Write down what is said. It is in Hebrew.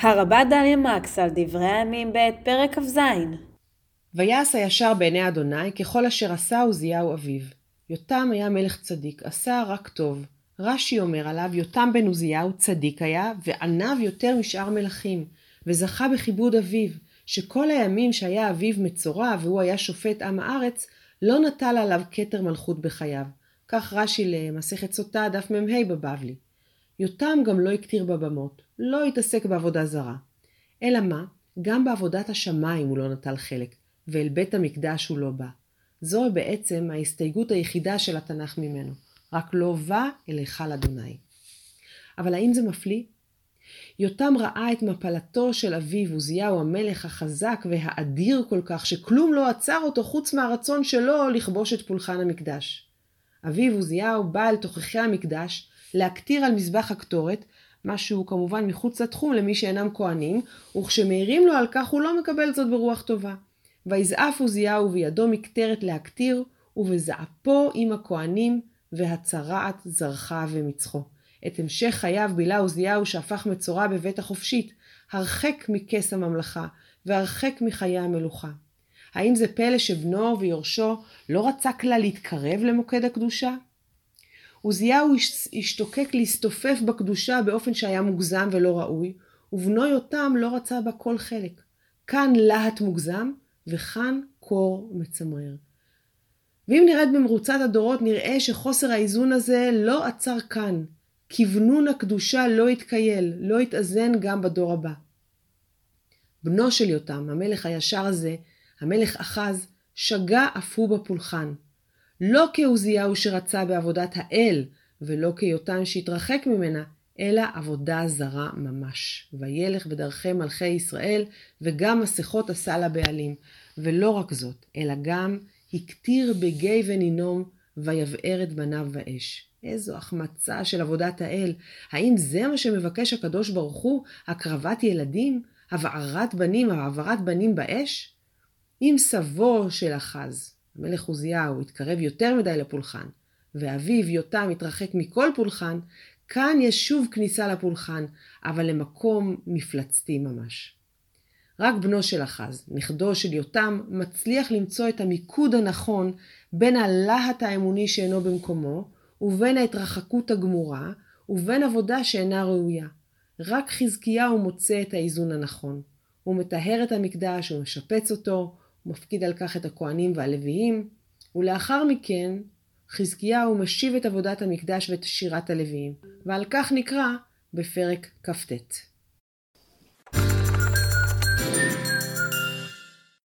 הרבה דליה מקס על דברי הימים בעת פרק כ"ז. ויעש הישר בעיני אדוני ככל אשר עשה עוזיהו אביו. יותם היה מלך צדיק, עשה רק טוב. רש"י אומר עליו, יותם בן עוזיהו צדיק היה, ועניו יותר משאר מלכים, וזכה בכיבוד אביו, שכל הימים שהיה אביו מצורע והוא היה שופט עם הארץ, לא נטל עליו כתר מלכות בחייו. כך רש"י למסכת סוטה, דף מ"ה בבבלי. יותם גם לא הקטיר בבמות, לא התעסק בעבודה זרה. אלא מה? גם בעבודת השמיים הוא לא נטל חלק, ואל בית המקדש הוא לא בא. זו בעצם ההסתייגות היחידה של התנ"ך ממנו. רק לא בא אל היכל אדוני. אבל האם זה מפליא? יותם ראה את מפלתו של אביו עוזיהו המלך החזק והאדיר כל כך, שכלום לא עצר אותו חוץ מהרצון שלו לכבוש את פולחן המקדש. אביו עוזיהו בא אל תוככי המקדש להקטיר על מזבח הקטורת, משהו כמובן מחוץ לתחום למי שאינם כהנים, וכשמעירים לו על כך הוא לא מקבל זאת ברוח טובה. ויזעף עוזיהו בידו מקטרת להקטיר, ובזעפו עם הכהנים, והצרעת זרחה ומצחו. את המשך חייו בילה עוזיהו שהפך מצורע בבית החופשית, הרחק מכס הממלכה, והרחק מחיי המלוכה. האם זה פלא שבנו ויורשו לא רצה כלל להתקרב למוקד הקדושה? עוזיהו השתוקק להסתופף בקדושה באופן שהיה מוגזם ולא ראוי, ובנו יותם לא רצה בה כל חלק. כאן להט מוגזם, וכאן קור מצמרר. ואם נרד במרוצת הדורות, נראה שחוסר האיזון הזה לא עצר כאן. כוונון הקדושה לא התקייל, לא התאזן גם בדור הבא. בנו של יותם, המלך הישר הזה, המלך אחז, שגה אף הוא בפולחן. לא כעוזיהו שרצה בעבודת האל, ולא כיותם שהתרחק ממנה, אלא עבודה זרה ממש. וילך בדרכי מלכי ישראל, וגם מסכות עשה לבעלים. ולא רק זאת, אלא גם הקטיר בגיא ונינום, ויבער את בניו באש. איזו החמצה של עבודת האל. האם זה מה שמבקש הקדוש ברוך הוא? הקרבת ילדים? הבערת בנים, העברת בנים באש? אם סבו של אחז, המלך עוזיהו, התקרב יותר מדי לפולחן, ואביו יותם התרחק מכל פולחן, כאן יש שוב כניסה לפולחן, אבל למקום מפלצתי ממש. רק בנו של אחז, נכדו של יותם, מצליח למצוא את המיקוד הנכון בין הלהט האמוני שאינו במקומו, ובין ההתרחקות הגמורה, ובין עבודה שאינה ראויה. רק חזקיהו מוצא את האיזון הנכון. הוא מטהר את המקדש, הוא משפץ אותו, מפקיד על כך את הכהנים והלוויים, ולאחר מכן חזקיהו משיב את עבודת המקדש ואת שירת הלוויים, ועל כך נקרא בפרק כ"ט.